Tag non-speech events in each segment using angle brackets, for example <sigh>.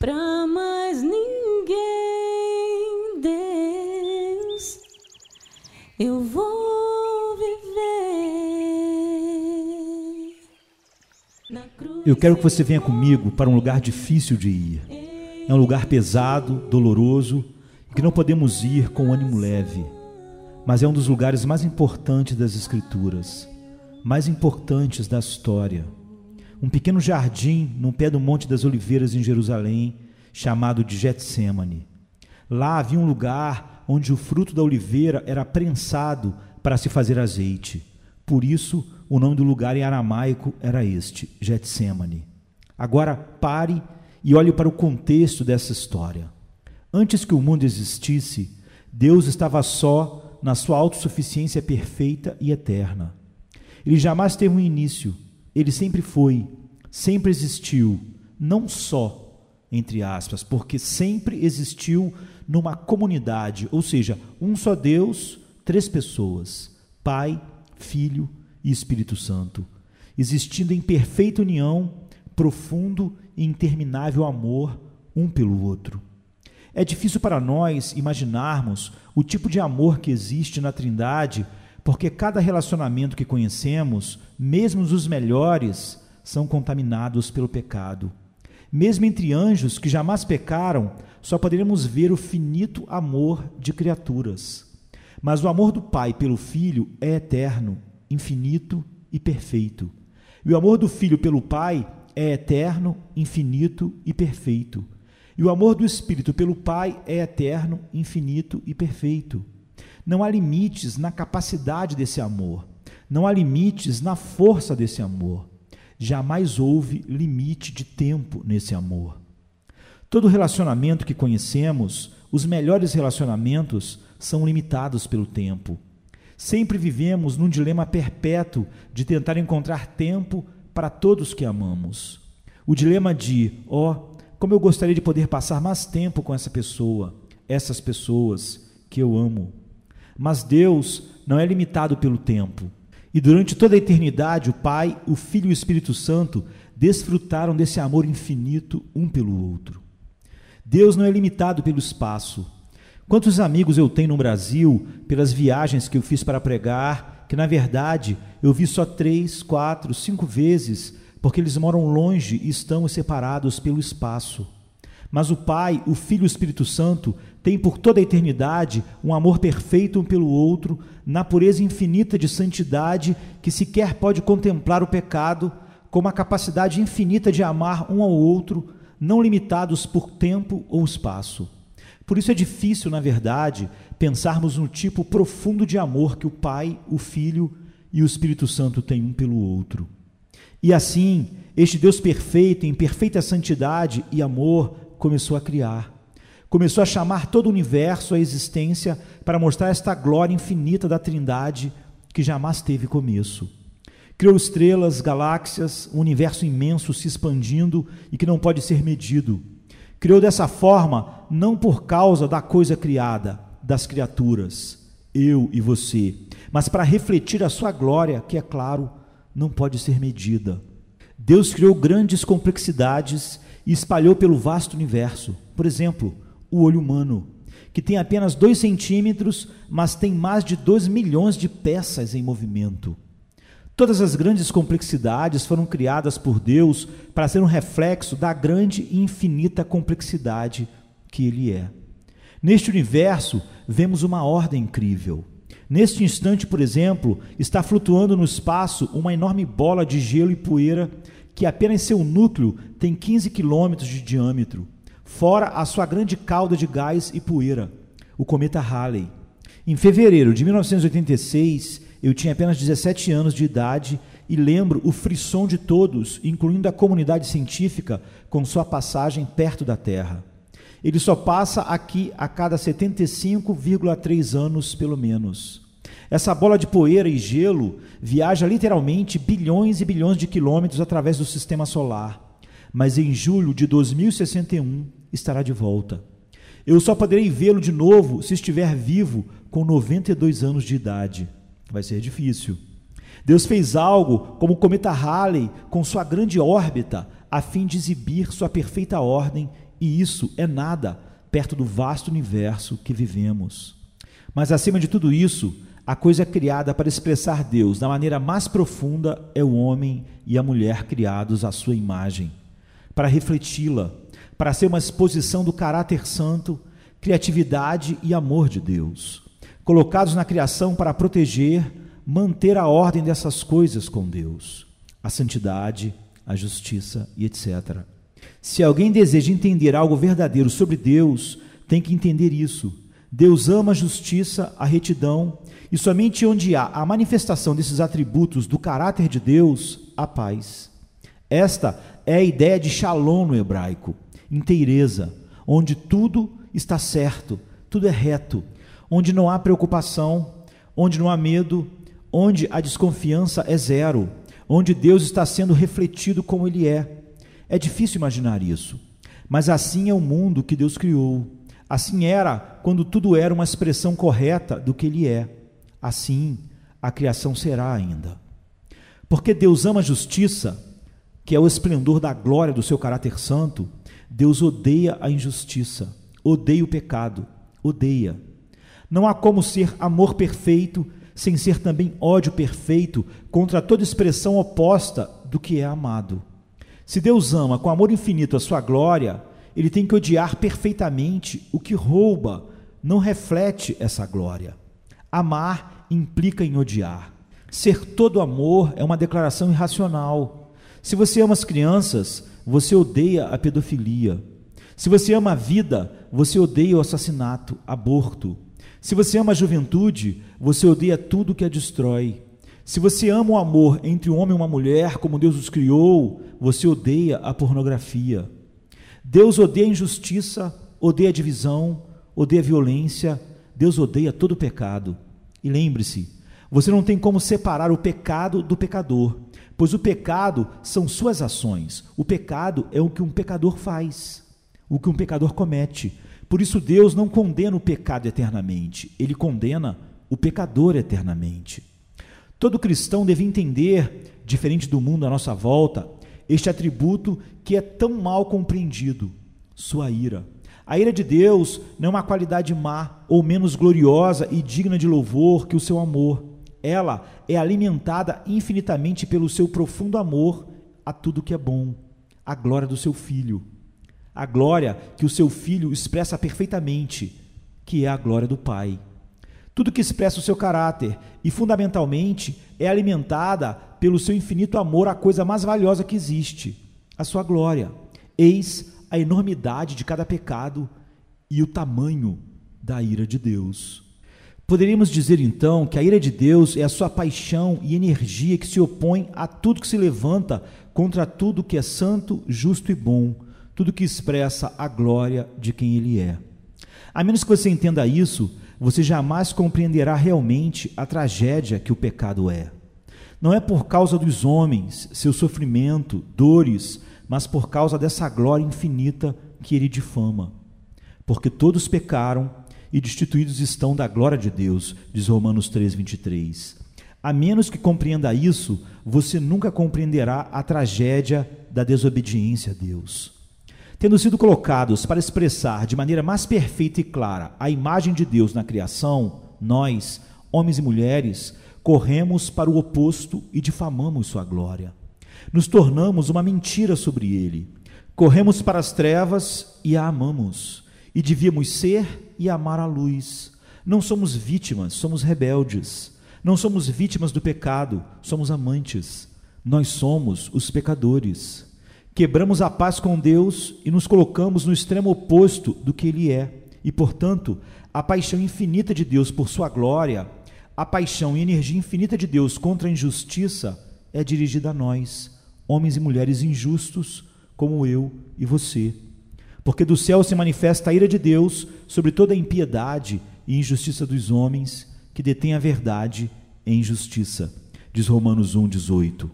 Pra mais ninguém, Deus, eu vou viver. Eu quero que você venha comigo para um lugar difícil de ir. É um lugar pesado, doloroso, que não podemos ir com ânimo leve, mas é um dos lugares mais importantes das Escrituras, mais importantes da história. Um pequeno jardim no pé do Monte das Oliveiras em Jerusalém, chamado de Getsemane. Lá havia um lugar onde o fruto da oliveira era prensado para se fazer azeite. Por isso, o nome do lugar em aramaico era este, Getsemane. Agora pare e olhe para o contexto dessa história. Antes que o mundo existisse, Deus estava só na sua autossuficiência perfeita e eterna. Ele jamais teve um início, ele sempre foi, sempre existiu, não só, entre aspas, porque sempre existiu numa comunidade, ou seja, um só Deus, três pessoas: Pai, Filho e Espírito Santo, existindo em perfeita união, profundo e interminável amor um pelo outro. É difícil para nós imaginarmos o tipo de amor que existe na Trindade, porque cada relacionamento que conhecemos, mesmo os melhores, são contaminados pelo pecado. Mesmo entre anjos que jamais pecaram, só poderemos ver o finito amor de criaturas. Mas o amor do Pai pelo Filho é eterno, infinito e perfeito. E o amor do Filho pelo Pai é eterno, infinito e perfeito. E o amor do Espírito pelo Pai é eterno, infinito e perfeito. Não há limites na capacidade desse amor. Não há limites na força desse amor. Jamais houve limite de tempo nesse amor. Todo relacionamento que conhecemos, os melhores relacionamentos, são limitados pelo tempo. Sempre vivemos num dilema perpétuo de tentar encontrar tempo para todos que amamos. O dilema de, ó, oh, como eu gostaria de poder passar mais tempo com essa pessoa, essas pessoas que eu amo. Mas Deus não é limitado pelo tempo. E durante toda a eternidade, o Pai, o Filho e o Espírito Santo desfrutaram desse amor infinito um pelo outro. Deus não é limitado pelo espaço. Quantos amigos eu tenho no Brasil, pelas viagens que eu fiz para pregar, que na verdade eu vi só três, quatro, cinco vezes, porque eles moram longe e estão separados pelo espaço. Mas o Pai, o Filho e o Espírito Santo têm por toda a eternidade um amor perfeito um pelo outro, na pureza infinita de santidade que sequer pode contemplar o pecado, com uma capacidade infinita de amar um ao outro, não limitados por tempo ou espaço. Por isso é difícil, na verdade, pensarmos no tipo profundo de amor que o Pai, o Filho e o Espírito Santo têm um pelo outro. E assim, este Deus perfeito, em perfeita santidade e amor, começou a criar. Começou a chamar todo o universo à existência para mostrar esta glória infinita da Trindade que jamais teve começo. Criou estrelas, galáxias, um universo imenso se expandindo e que não pode ser medido Criou dessa forma não por causa da coisa criada, das criaturas, eu e você, mas para refletir a sua glória, que é claro, não pode ser medida. Deus criou grandes complexidades e espalhou pelo vasto universo. Por exemplo, o olho humano, que tem apenas dois centímetros, mas tem mais de dois milhões de peças em movimento. Todas as grandes complexidades foram criadas por Deus para ser um reflexo da grande e infinita complexidade que Ele é. Neste universo, vemos uma ordem incrível. Neste instante, por exemplo, está flutuando no espaço uma enorme bola de gelo e poeira que apenas seu núcleo tem 15 quilômetros de diâmetro, fora a sua grande cauda de gás e poeira, o cometa Halley. Em fevereiro de 1986, eu tinha apenas 17 anos de idade e lembro o frisson de todos, incluindo a comunidade científica, com sua passagem perto da Terra. Ele só passa aqui a cada 75,3 anos, pelo menos. Essa bola de poeira e gelo viaja literalmente bilhões e bilhões de quilômetros através do sistema solar, mas em julho de 2061 estará de volta. Eu só poderei vê-lo de novo se estiver vivo com 92 anos de idade. Vai ser difícil. Deus fez algo como o cometa Halley com sua grande órbita, a fim de exibir sua perfeita ordem e isso é nada perto do vasto universo que vivemos. Mas acima de tudo isso, a coisa criada para expressar Deus da maneira mais profunda é o homem e a mulher criados à sua imagem, para refleti-la, para ser uma exposição do caráter santo, criatividade e amor de Deus, colocados na criação para proteger, manter a ordem dessas coisas com Deus, a santidade, a justiça e etc. Se alguém deseja entender algo verdadeiro sobre Deus, tem que entender isso. Deus ama a justiça, a retidão, e somente onde há a manifestação desses atributos do caráter de Deus, há paz. Esta é a ideia de shalom no hebraico, inteireza, onde tudo está certo, tudo é reto, onde não há preocupação, onde não há medo, onde a desconfiança é zero, onde Deus está sendo refletido como Ele é. É difícil imaginar isso, mas assim é o mundo que Deus criou. Assim era quando tudo era uma expressão correta do que Ele é. Assim a criação será ainda. Porque Deus ama a justiça, que é o esplendor da glória do seu caráter santo, Deus odeia a injustiça, odeia o pecado, odeia. Não há como ser amor perfeito sem ser também ódio perfeito contra toda expressão oposta do que é amado. Se Deus ama com amor infinito a sua glória, ele tem que odiar perfeitamente o que rouba, não reflete essa glória. Amar implica em odiar. Ser todo amor é uma declaração irracional. Se você ama as crianças, você odeia a pedofilia. Se você ama a vida, você odeia o assassinato, aborto. Se você ama a juventude, você odeia tudo que a destrói. Se você ama o amor entre um homem e uma mulher, como Deus os criou, você odeia a pornografia. Deus odeia a injustiça, odeia a divisão, odeia a violência, Deus odeia todo pecado. E lembre-se, você não tem como separar o pecado do pecador, pois o pecado são suas ações. O pecado é o que um pecador faz, o que um pecador comete. Por isso Deus não condena o pecado eternamente, ele condena o pecador eternamente. Todo cristão deve entender, diferente do mundo à nossa volta, este atributo que é tão mal compreendido, sua ira. A ira de Deus não é uma qualidade má ou menos gloriosa e digna de louvor que o seu amor. Ela é alimentada infinitamente pelo seu profundo amor a tudo que é bom, a glória do seu filho. A glória que o seu filho expressa perfeitamente, que é a glória do Pai. Tudo que expressa o seu caráter e, fundamentalmente, é alimentada pelo seu infinito amor à coisa mais valiosa que existe, a sua glória. Eis a enormidade de cada pecado e o tamanho da ira de Deus. Poderíamos dizer então que a ira de Deus é a sua paixão e energia que se opõe a tudo que se levanta contra tudo que é santo, justo e bom, tudo que expressa a glória de quem Ele é. A menos que você entenda isso, você jamais compreenderá realmente a tragédia que o pecado é. Não é por causa dos homens, seu sofrimento, dores, mas por causa dessa glória infinita que ele difama. Porque todos pecaram e destituídos estão da glória de Deus, diz Romanos 3:23. A menos que compreenda isso, você nunca compreenderá a tragédia da desobediência a Deus. Tendo sido colocados para expressar de maneira mais perfeita e clara a imagem de Deus na criação, nós, homens e mulheres, corremos para o oposto e difamamos sua glória. Nos tornamos uma mentira sobre ele. Corremos para as trevas e a amamos. E devíamos ser e amar a luz. Não somos vítimas, somos rebeldes. Não somos vítimas do pecado, somos amantes. Nós somos os pecadores. Quebramos a paz com Deus e nos colocamos no extremo oposto do que Ele é. E, portanto, a paixão infinita de Deus por Sua glória, a paixão e energia infinita de Deus contra a injustiça é dirigida a nós, homens e mulheres injustos, como eu e você. Porque do céu se manifesta a ira de Deus sobre toda a impiedade e injustiça dos homens que detêm a verdade em injustiça, diz Romanos 1,18.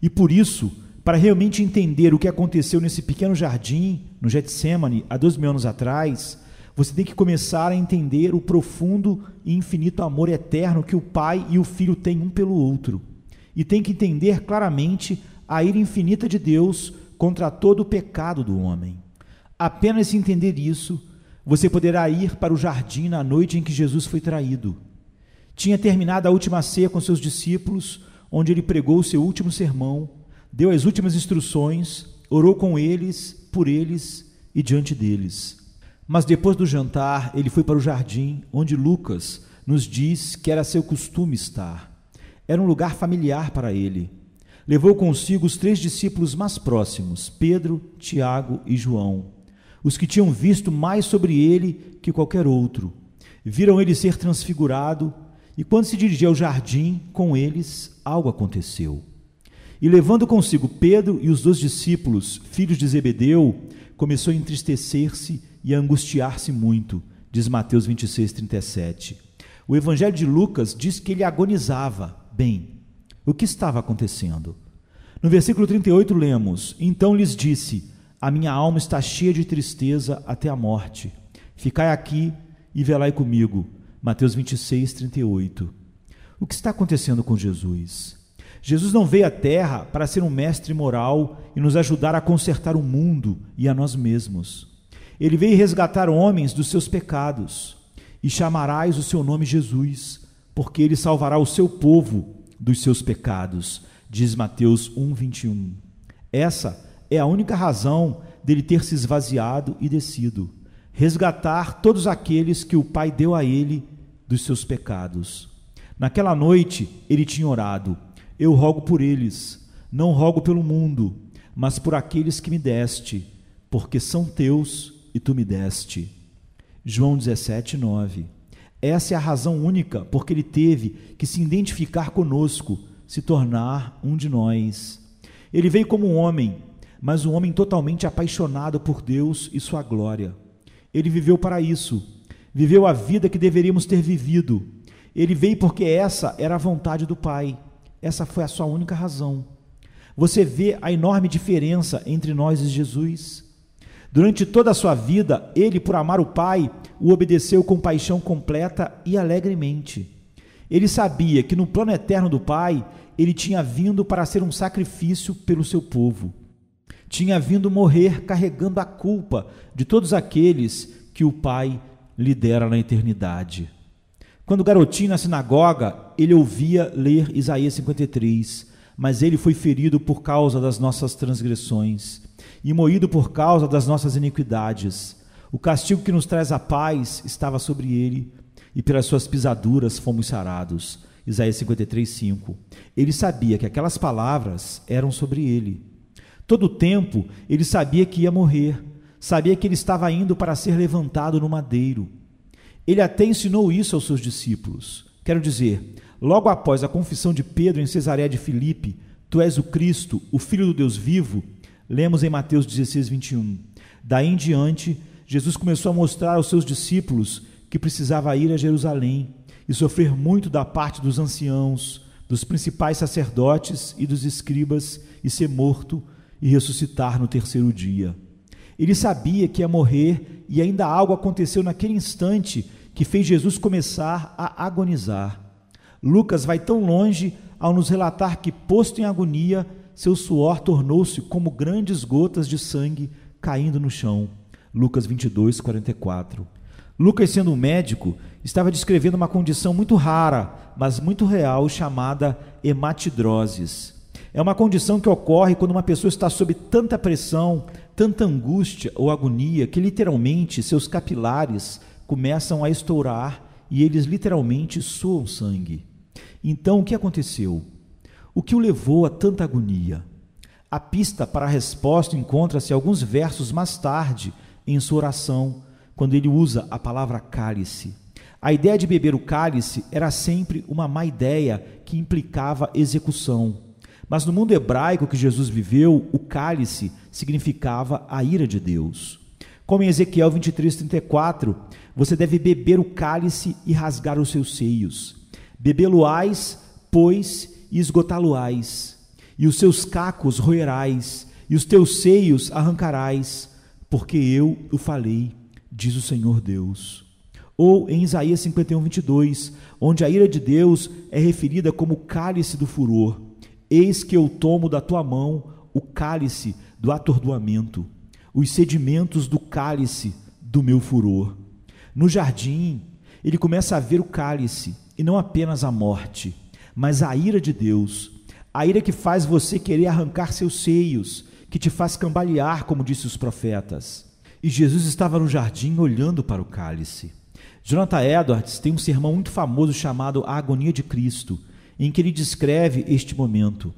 E por isso, para realmente entender o que aconteceu nesse pequeno jardim, no Getsemane, há dois mil anos atrás, você tem que começar a entender o profundo e infinito amor eterno que o Pai e o Filho têm um pelo outro e tem que entender claramente a ira infinita de Deus contra todo o pecado do homem. Apenas entender isso, você poderá ir para o jardim na noite em que Jesus foi traído. Tinha terminado a última ceia com seus discípulos, onde ele pregou seu último sermão, deu as últimas instruções, orou com eles, por eles e diante deles. Mas depois do jantar, ele foi para o jardim, onde Lucas nos diz que era seu costume estar. Era um lugar familiar para ele. Levou consigo os três discípulos mais próximos, Pedro, Tiago e João, os que tinham visto mais sobre ele que qualquer outro. Viram ele ser transfigurado, e quando se dirigia ao jardim com eles, algo aconteceu. E levando consigo Pedro e os dois discípulos, filhos de Zebedeu, começou a entristecer-se e a angustiar-se muito, diz Mateus 26, 37. O Evangelho de Lucas diz que ele agonizava. Bem, o que estava acontecendo? No versículo 38 lemos: Então lhes disse: A minha alma está cheia de tristeza até a morte. Ficai aqui e velai comigo. Mateus 26, 38. O que está acontecendo com Jesus? Jesus não veio à Terra para ser um mestre moral e nos ajudar a consertar o mundo e a nós mesmos. Ele veio resgatar homens dos seus pecados. E chamarás o seu nome Jesus, porque ele salvará o seu povo dos seus pecados, diz Mateus 1:21. Essa é a única razão dele ter se esvaziado e descido, resgatar todos aqueles que o Pai deu a ele dos seus pecados. Naquela noite ele tinha orado: Eu rogo por eles, não rogo pelo mundo, mas por aqueles que me deste, porque são teus e tu me deste. João 17, 9. Essa é a razão única porque ele teve que se identificar conosco, se tornar um de nós. Ele veio como um homem, mas um homem totalmente apaixonado por Deus e sua glória. Ele viveu para isso, viveu a vida que deveríamos ter vivido. Ele veio porque essa era a vontade do Pai. Essa foi a sua única razão. Você vê a enorme diferença entre nós e Jesus? Durante toda a sua vida, ele, por amar o Pai, o obedeceu com paixão completa e alegremente. Ele sabia que no plano eterno do Pai, ele tinha vindo para ser um sacrifício pelo seu povo. Tinha vindo morrer carregando a culpa de todos aqueles que o Pai lhe dera na eternidade. Quando garotinho na sinagoga, ele ouvia ler Isaías 53, mas ele foi ferido por causa das nossas transgressões e moído por causa das nossas iniquidades. O castigo que nos traz a paz estava sobre ele, e pelas suas pisaduras fomos sarados. Isaías 53, 5. Ele sabia que aquelas palavras eram sobre ele. Todo o tempo ele sabia que ia morrer, sabia que ele estava indo para ser levantado no madeiro. Ele até ensinou isso aos seus discípulos. Quero dizer, logo após a confissão de Pedro em Cesareia de Filipe, Tu és o Cristo, o Filho do Deus vivo, Lemos em Mateus 16, 21. Daí em diante, Jesus começou a mostrar aos seus discípulos que precisava ir a Jerusalém e sofrer muito da parte dos anciãos, dos principais sacerdotes e dos escribas, e ser morto e ressuscitar no terceiro dia. Ele sabia que ia morrer e ainda algo aconteceu naquele instante que fez Jesus começar a agonizar. Lucas vai tão longe ao nos relatar que, posto em agonia, seu suor tornou-se como grandes gotas de sangue caindo no chão. Lucas 22, 44. Lucas, sendo um médico, estava descrevendo uma condição muito rara, mas muito real, chamada hematidroses. É uma condição que ocorre quando uma pessoa está sob tanta pressão, tanta angústia ou agonia, que literalmente seus capilares começam a estourar e eles literalmente suam sangue. Então, o que aconteceu? O que o levou a tanta agonia? A pista para a resposta encontra-se alguns versos mais tarde em sua oração, quando ele usa a palavra cálice. A ideia de beber o cálice era sempre uma má ideia que implicava execução. Mas no mundo hebraico que Jesus viveu, o cálice significava a ira de Deus. Como em Ezequiel 23, 34, você deve beber o cálice e rasgar os seus seios. Bebê-lo-ás, pois, e esgotá-lo-ás, e os seus cacos roerás, e os teus seios arrancarás, porque eu o falei, diz o Senhor Deus. Ou em Isaías 51, 22, onde a ira de Deus é referida como cálice do furor. Eis que eu tomo da tua mão o cálice do atordoamento. os sedimentos do cálice do meu furor. No jardim, ele começa a ver o cálice, e não apenas a morte, mas a ira de Deus, a ira que faz você querer arrancar seus seios, que te faz cambalear, como disse os profetas. E Jesus estava no jardim olhando para o cálice. Jonathan Edwards tem um sermão muito famoso chamado A Agonia de Cristo, em que ele descreve este momento.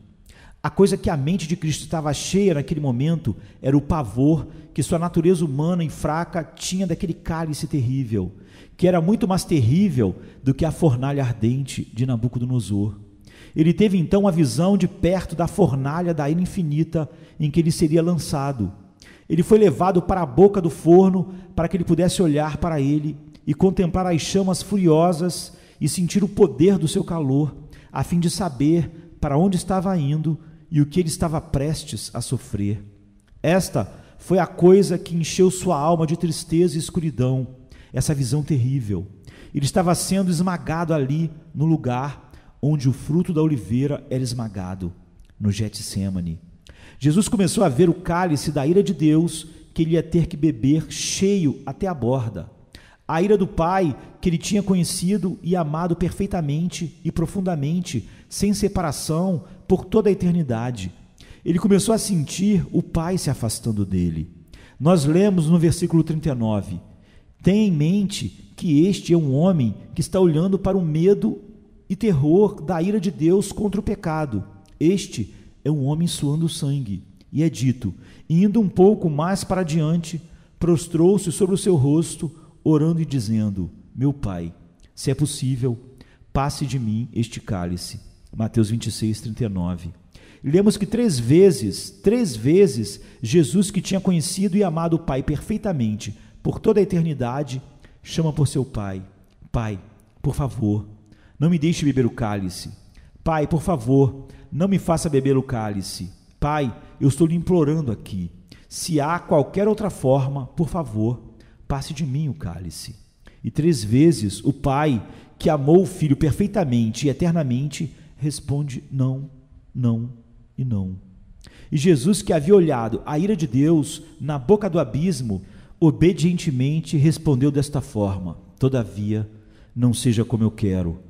A coisa que a mente de Cristo estava cheia naquele momento era o pavor que sua natureza humana e fraca tinha daquele cálice terrível, que era muito mais terrível do que a fornalha ardente de Nabucodonosor. Ele teve então a visão de perto da fornalha da ira infinita em que ele seria lançado. Ele foi levado para a boca do forno para que ele pudesse olhar para ele e contemplar as chamas furiosas e sentir o poder do seu calor, a fim de saber para onde estava indo e o que ele estava prestes a sofrer. Esta foi a coisa que encheu sua alma de tristeza e escuridão, essa visão terrível. Ele estava sendo esmagado ali, no lugar onde o fruto da oliveira era esmagado, no Getsemane. Jesus começou a ver o cálice da ira de Deus que ele ia ter que beber cheio até a borda. A ira do Pai que ele tinha conhecido e amado perfeitamente e profundamente, sem separação, por toda a eternidade. Ele começou a sentir o Pai se afastando dele. Nós lemos no versículo 39: Tenha em mente que este é um homem que está olhando para o medo e terror da ira de Deus contra o pecado. Este é um homem suando sangue. E é dito: indo um pouco mais para diante, prostrou-se sobre o seu rosto, orando e dizendo: Meu pai, se é possível, passe de mim este cálice. Mateus 26, 39. Lemos que três vezes, três vezes, Jesus, que tinha conhecido e amado o Pai perfeitamente por toda a eternidade, chama por seu Pai: Pai, por favor, não me deixe beber o cálice. Pai, por favor, não me faça beber o cálice. Pai, eu estou lhe implorando aqui. Se há qualquer outra forma, por favor, passe de mim o cálice. E três vezes o Pai, que amou o Filho perfeitamente e eternamente, responde não, não e não. E Jesus, que havia olhado a ira de Deus na boca do abismo, obedientemente respondeu desta forma: Todavia, não seja como eu quero,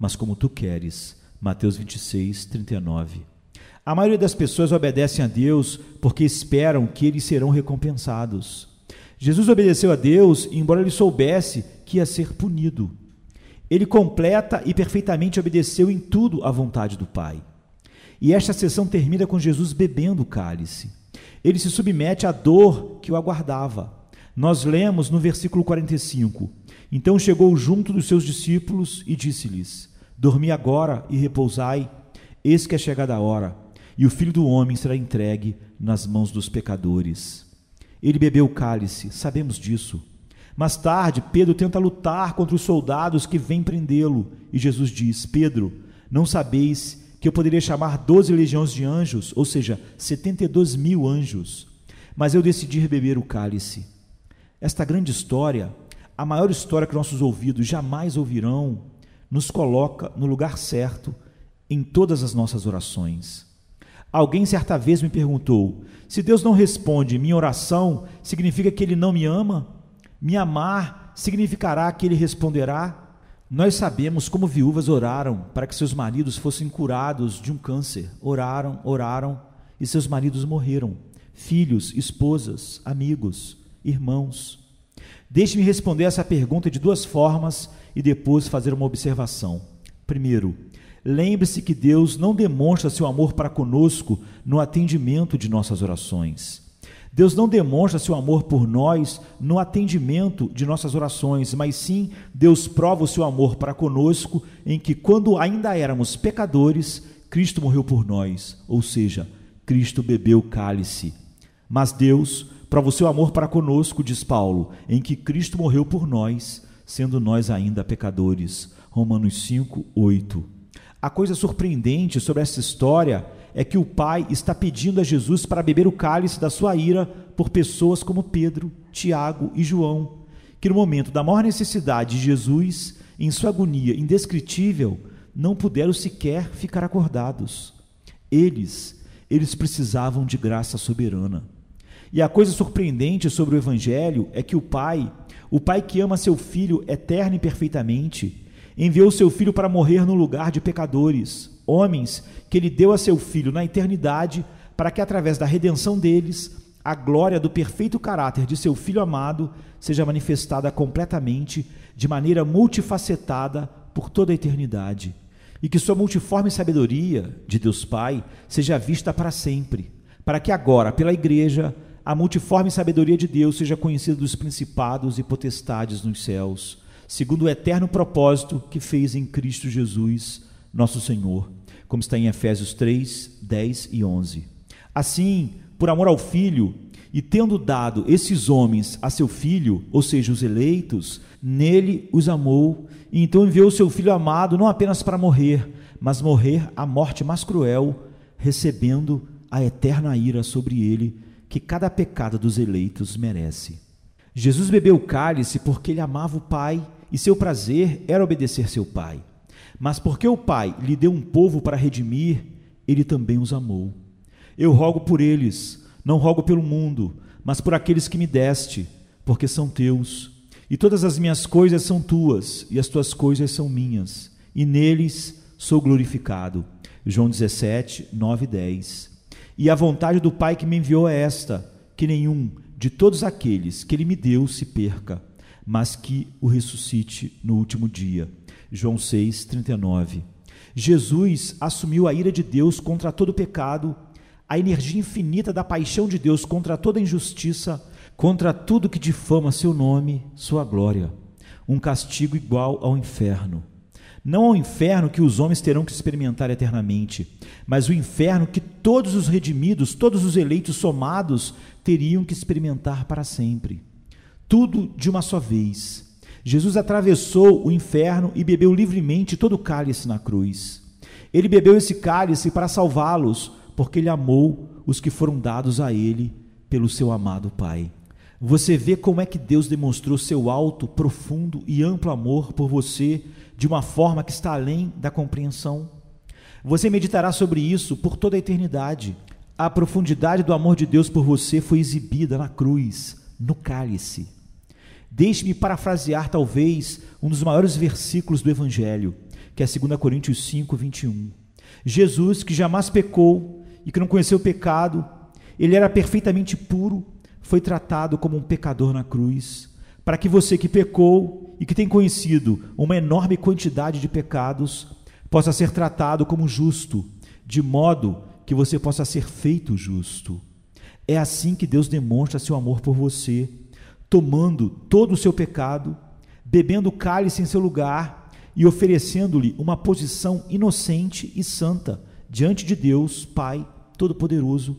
mas como tu queres. Mateus 26, 39. A maioria das pessoas obedecem a Deus porque esperam que eles serão recompensados. Jesus obedeceu a Deus, embora ele soubesse que ia ser punido. Ele completa e perfeitamente obedeceu em tudo à vontade do Pai. E esta sessão termina com Jesus bebendo o cálice. Ele se submete à dor que o aguardava. Nós lemos no versículo 45: Então chegou junto dos seus discípulos e disse-lhes: Dormi agora e repousai, eis que é chegada a hora, e o filho do homem será entregue nas mãos dos pecadores. Ele bebeu o cálice, sabemos disso. Mais tarde, Pedro tenta lutar contra os soldados que vêm prendê-lo, e Jesus diz: Pedro, não sabeis que eu poderia chamar doze legiões de anjos, ou seja, setenta e dois mil anjos, mas eu decidi beber o cálice. Esta grande história, a maior história que nossos ouvidos jamais ouvirão, nos coloca no lugar certo em todas as nossas orações. Alguém certa vez me perguntou: se Deus não responde minha oração, significa que Ele não me ama? Me amar significará que ele responderá? Nós sabemos como viúvas oraram para que seus maridos fossem curados de um câncer. Oraram, oraram e seus maridos morreram. Filhos, esposas, amigos, irmãos. Deixe-me responder essa pergunta de duas formas e depois fazer uma observação. Primeiro, lembre-se que Deus não demonstra seu amor para conosco no atendimento de nossas orações. Deus não demonstra seu amor por nós no atendimento de nossas orações, mas sim Deus prova o seu amor para conosco em que, quando ainda éramos pecadores, Cristo morreu por nós, ou seja, Cristo bebeu cálice. Mas Deus prova o seu amor para conosco, diz Paulo, em que Cristo morreu por nós, sendo nós ainda pecadores. Romanos 5, 8. A coisa surpreendente sobre essa história é que o Pai está pedindo a Jesus para beber o cálice da sua ira por pessoas como Pedro, Tiago e João, que no momento da maior necessidade de Jesus, em sua agonia indescritível, não puderam sequer ficar acordados. Eles, eles precisavam de graça soberana. E a coisa surpreendente sobre o Evangelho é que o Pai, o Pai que ama seu filho eterno e perfeitamente, enviou seu filho para morrer no lugar de pecadores, homens que ele deu a seu filho na eternidade, para que através da redenção deles, a glória do perfeito caráter de seu filho amado seja manifestada completamente, de maneira multifacetada por toda a eternidade, e que sua multiforme sabedoria de Deus Pai seja vista para sempre, para que agora, pela igreja, a multiforme sabedoria de Deus seja conhecida dos principados e potestades nos céus, segundo o eterno propósito que fez em Cristo Jesus, nosso Senhor, como está em Efésios 3, 10 e 11. Assim, por amor ao Filho, e tendo dado esses homens a seu Filho, ou seja, os eleitos, nele os amou, e então enviou o seu Filho amado não apenas para morrer, mas morrer a morte mais cruel, recebendo a eterna ira sobre ele que cada pecado dos eleitos merece. Jesus bebeu o cálice porque ele amava o Pai e seu prazer era obedecer seu Pai. Mas porque o Pai lhe deu um povo para redimir, ele também os amou. Eu rogo por eles, não rogo pelo mundo, mas por aqueles que me deste, porque são teus. E todas as minhas coisas são tuas, e as tuas coisas são minhas, e neles sou glorificado. João 17, 9 e 10. E a vontade do Pai que me enviou é esta: que nenhum de todos aqueles que ele me deu se perca, mas que o ressuscite no último dia. João 6, 39. Jesus assumiu a ira de Deus contra todo pecado, a energia infinita da paixão de Deus contra toda injustiça, contra tudo que difama seu nome, sua glória. Um castigo igual ao inferno. Não ao inferno que os homens terão que experimentar eternamente, mas o inferno que todos os redimidos, todos os eleitos somados teriam que experimentar para sempre. Tudo de uma só vez. Jesus atravessou o inferno e bebeu livremente todo o cálice na cruz. Ele bebeu esse cálice para salvá-los, porque ele amou os que foram dados a ele pelo seu amado Pai. Você vê como é que Deus demonstrou seu alto, profundo e amplo amor por você de uma forma que está além da compreensão. Você meditará sobre isso por toda a eternidade. A profundidade do amor de Deus por você foi exibida na cruz, no cálice. Deixe-me parafrasear, talvez, um dos maiores versículos do Evangelho, que é 2 Coríntios 5, 21. Jesus, que jamais pecou e que não conheceu pecado, ele era perfeitamente puro, foi tratado como um pecador na cruz, para que você que pecou e que tem conhecido uma enorme quantidade de pecados, possa ser tratado como justo, de modo que você possa ser feito justo. É assim que Deus demonstra seu amor por você, tomando todo o seu pecado, bebendo cálice em seu lugar e oferecendo-lhe uma posição inocente e santa diante de Deus, Pai Todo-Poderoso,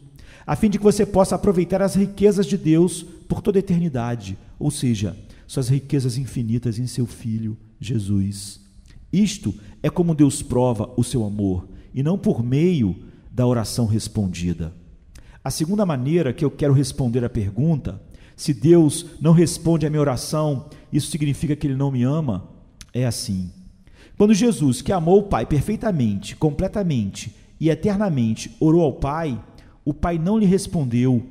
a fim de que você possa aproveitar as riquezas de Deus por toda a eternidade, ou seja, suas riquezas infinitas em seu Filho, Jesus. Isto é como Deus prova o seu amor, e não por meio da oração respondida. A segunda maneira que eu quero responder a pergunta, se Deus não responde à minha oração, isso significa que Ele não me ama? É assim. Quando Jesus, que amou o Pai perfeitamente, completamente e eternamente, orou ao Pai, o Pai não lhe respondeu,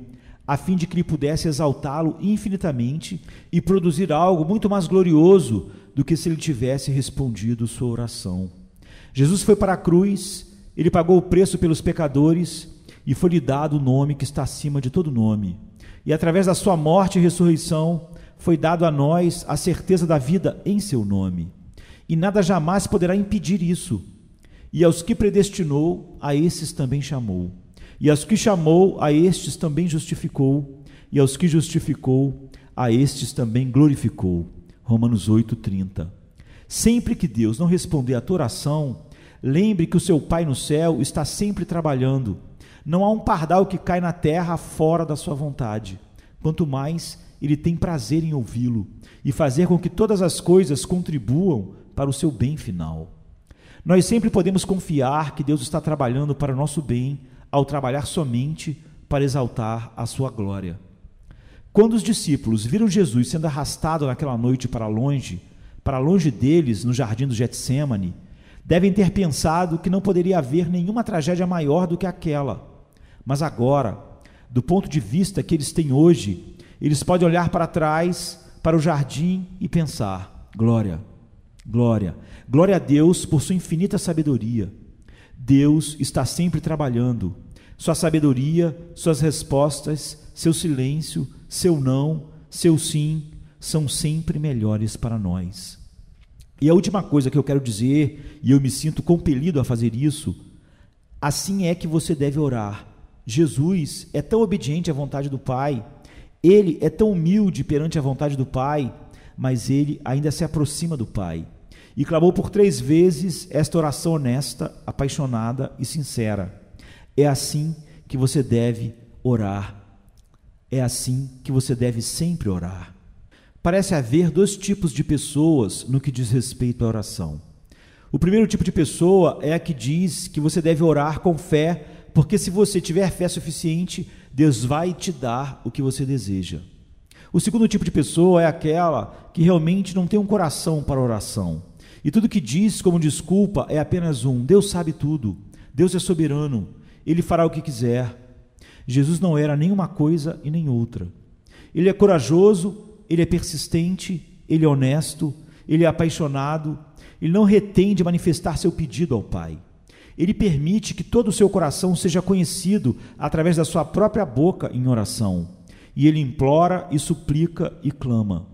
a fim de que ele pudesse exaltá-lo infinitamente e produzir algo muito mais glorioso do que se ele tivesse respondido sua oração. Jesus foi para a cruz, ele pagou o preço pelos pecadores e foi-lhe dado o nome que está acima de todo nome. E através da sua morte e ressurreição, foi dado a nós a certeza da vida em seu nome. E nada jamais poderá impedir isso. E aos que predestinou, a esses também chamou. E aos que chamou, a estes também justificou, e aos que justificou, a estes também glorificou. Romanos 8:30. Sempre que Deus não responder à tua oração, lembre que o seu Pai no céu está sempre trabalhando. Não há um pardal que cai na terra fora da sua vontade. Quanto mais ele tem prazer em ouvi-lo e fazer com que todas as coisas contribuam para o seu bem final. Nós sempre podemos confiar que Deus está trabalhando para o nosso bem ao trabalhar somente para exaltar a sua glória. Quando os discípulos viram Jesus sendo arrastado naquela noite para longe, para longe deles, no jardim do Getsemane, devem ter pensado que não poderia haver nenhuma tragédia maior do que aquela. Mas agora, do ponto de vista que eles têm hoje, eles podem olhar para trás, para o jardim e pensar: glória, glória, glória a Deus por sua infinita sabedoria. Deus está sempre trabalhando. Sua sabedoria, suas respostas, seu silêncio, seu não, seu sim, são sempre melhores para nós. E a última coisa que eu quero dizer, e eu me sinto compelido a fazer isso, assim é que você deve orar. Jesus é tão obediente à vontade do Pai, ele é tão humilde perante a vontade do Pai, mas ele ainda se aproxima do Pai. E clamou por três vezes esta oração honesta, apaixonada e sincera. É assim que você deve orar. É assim que você deve sempre orar. Parece haver dois tipos de pessoas no que diz respeito à oração. O primeiro tipo de pessoa é a que diz que você deve orar com fé, porque se você tiver fé suficiente, Deus vai te dar o que você deseja. O segundo tipo de pessoa é aquela que realmente não tem um coração para oração. E tudo que diz como desculpa é apenas um: Deus sabe tudo, Deus é soberano, ele fará o que quiser. Jesus não era nem uma coisa e nem outra. Ele é corajoso ele é persistente, ele é honesto, ele é apaixonado, ele não retém de manifestar seu pedido ao Pai. Ele permite que todo o seu coração seja conhecido através da sua própria boca em oração. E ele implora e suplica e clama.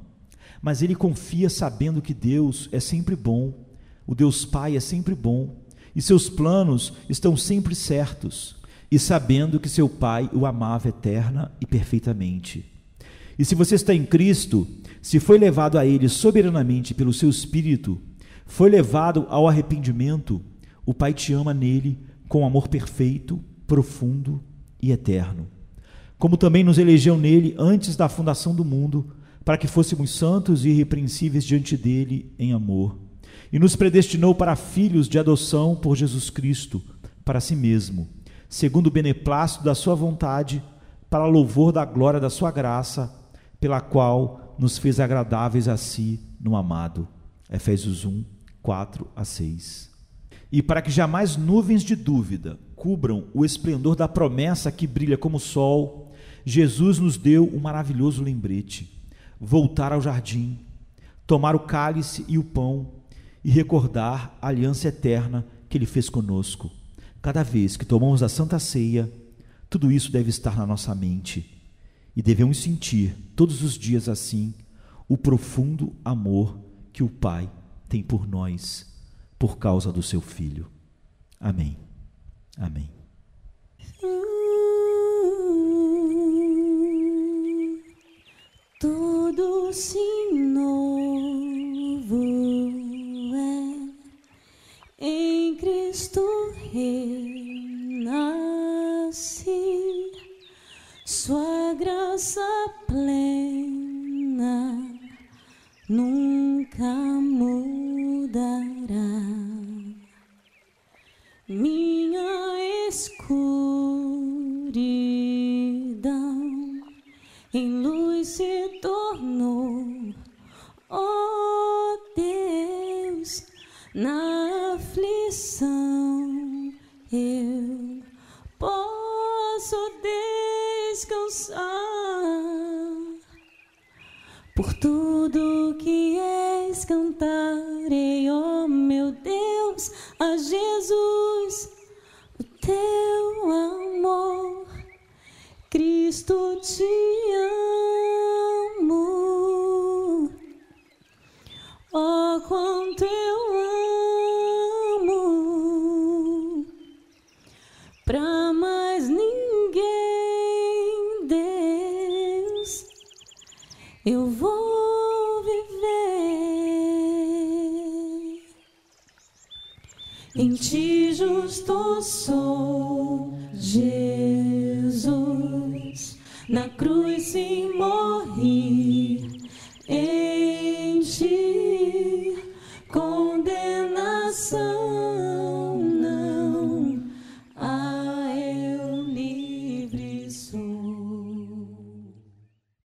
Mas ele confia sabendo que Deus é sempre bom, o Deus Pai é sempre bom, e seus planos estão sempre certos, e sabendo que seu Pai o amava eterna e perfeitamente. E se você está em Cristo, se foi levado a Ele soberanamente pelo seu Espírito, foi levado ao arrependimento, o Pai te ama nele com amor perfeito, profundo e eterno. Como também nos elegeu nele antes da fundação do mundo, para que fôssemos santos e irrepreensíveis diante dele em amor. E nos predestinou para filhos de adoção por Jesus Cristo, para si mesmo, segundo o beneplácito da sua vontade, para louvor da glória da sua graça, pela qual nos fez agradáveis a si no amado. Efésios 1, 4 a 6. E para que jamais nuvens de dúvida cubram o esplendor da promessa que brilha como o sol, Jesus nos deu um maravilhoso lembrete: voltar ao jardim, tomar o cálice e o pão e recordar a aliança eterna que ele fez conosco. Cada vez que tomamos a santa ceia, tudo isso deve estar na nossa mente e devemos sentir todos os dias assim o profundo amor que o Pai tem por nós por causa do seu Filho. Amém. Amém. <laughs> A Jesus o teu amor, Cristo te amo,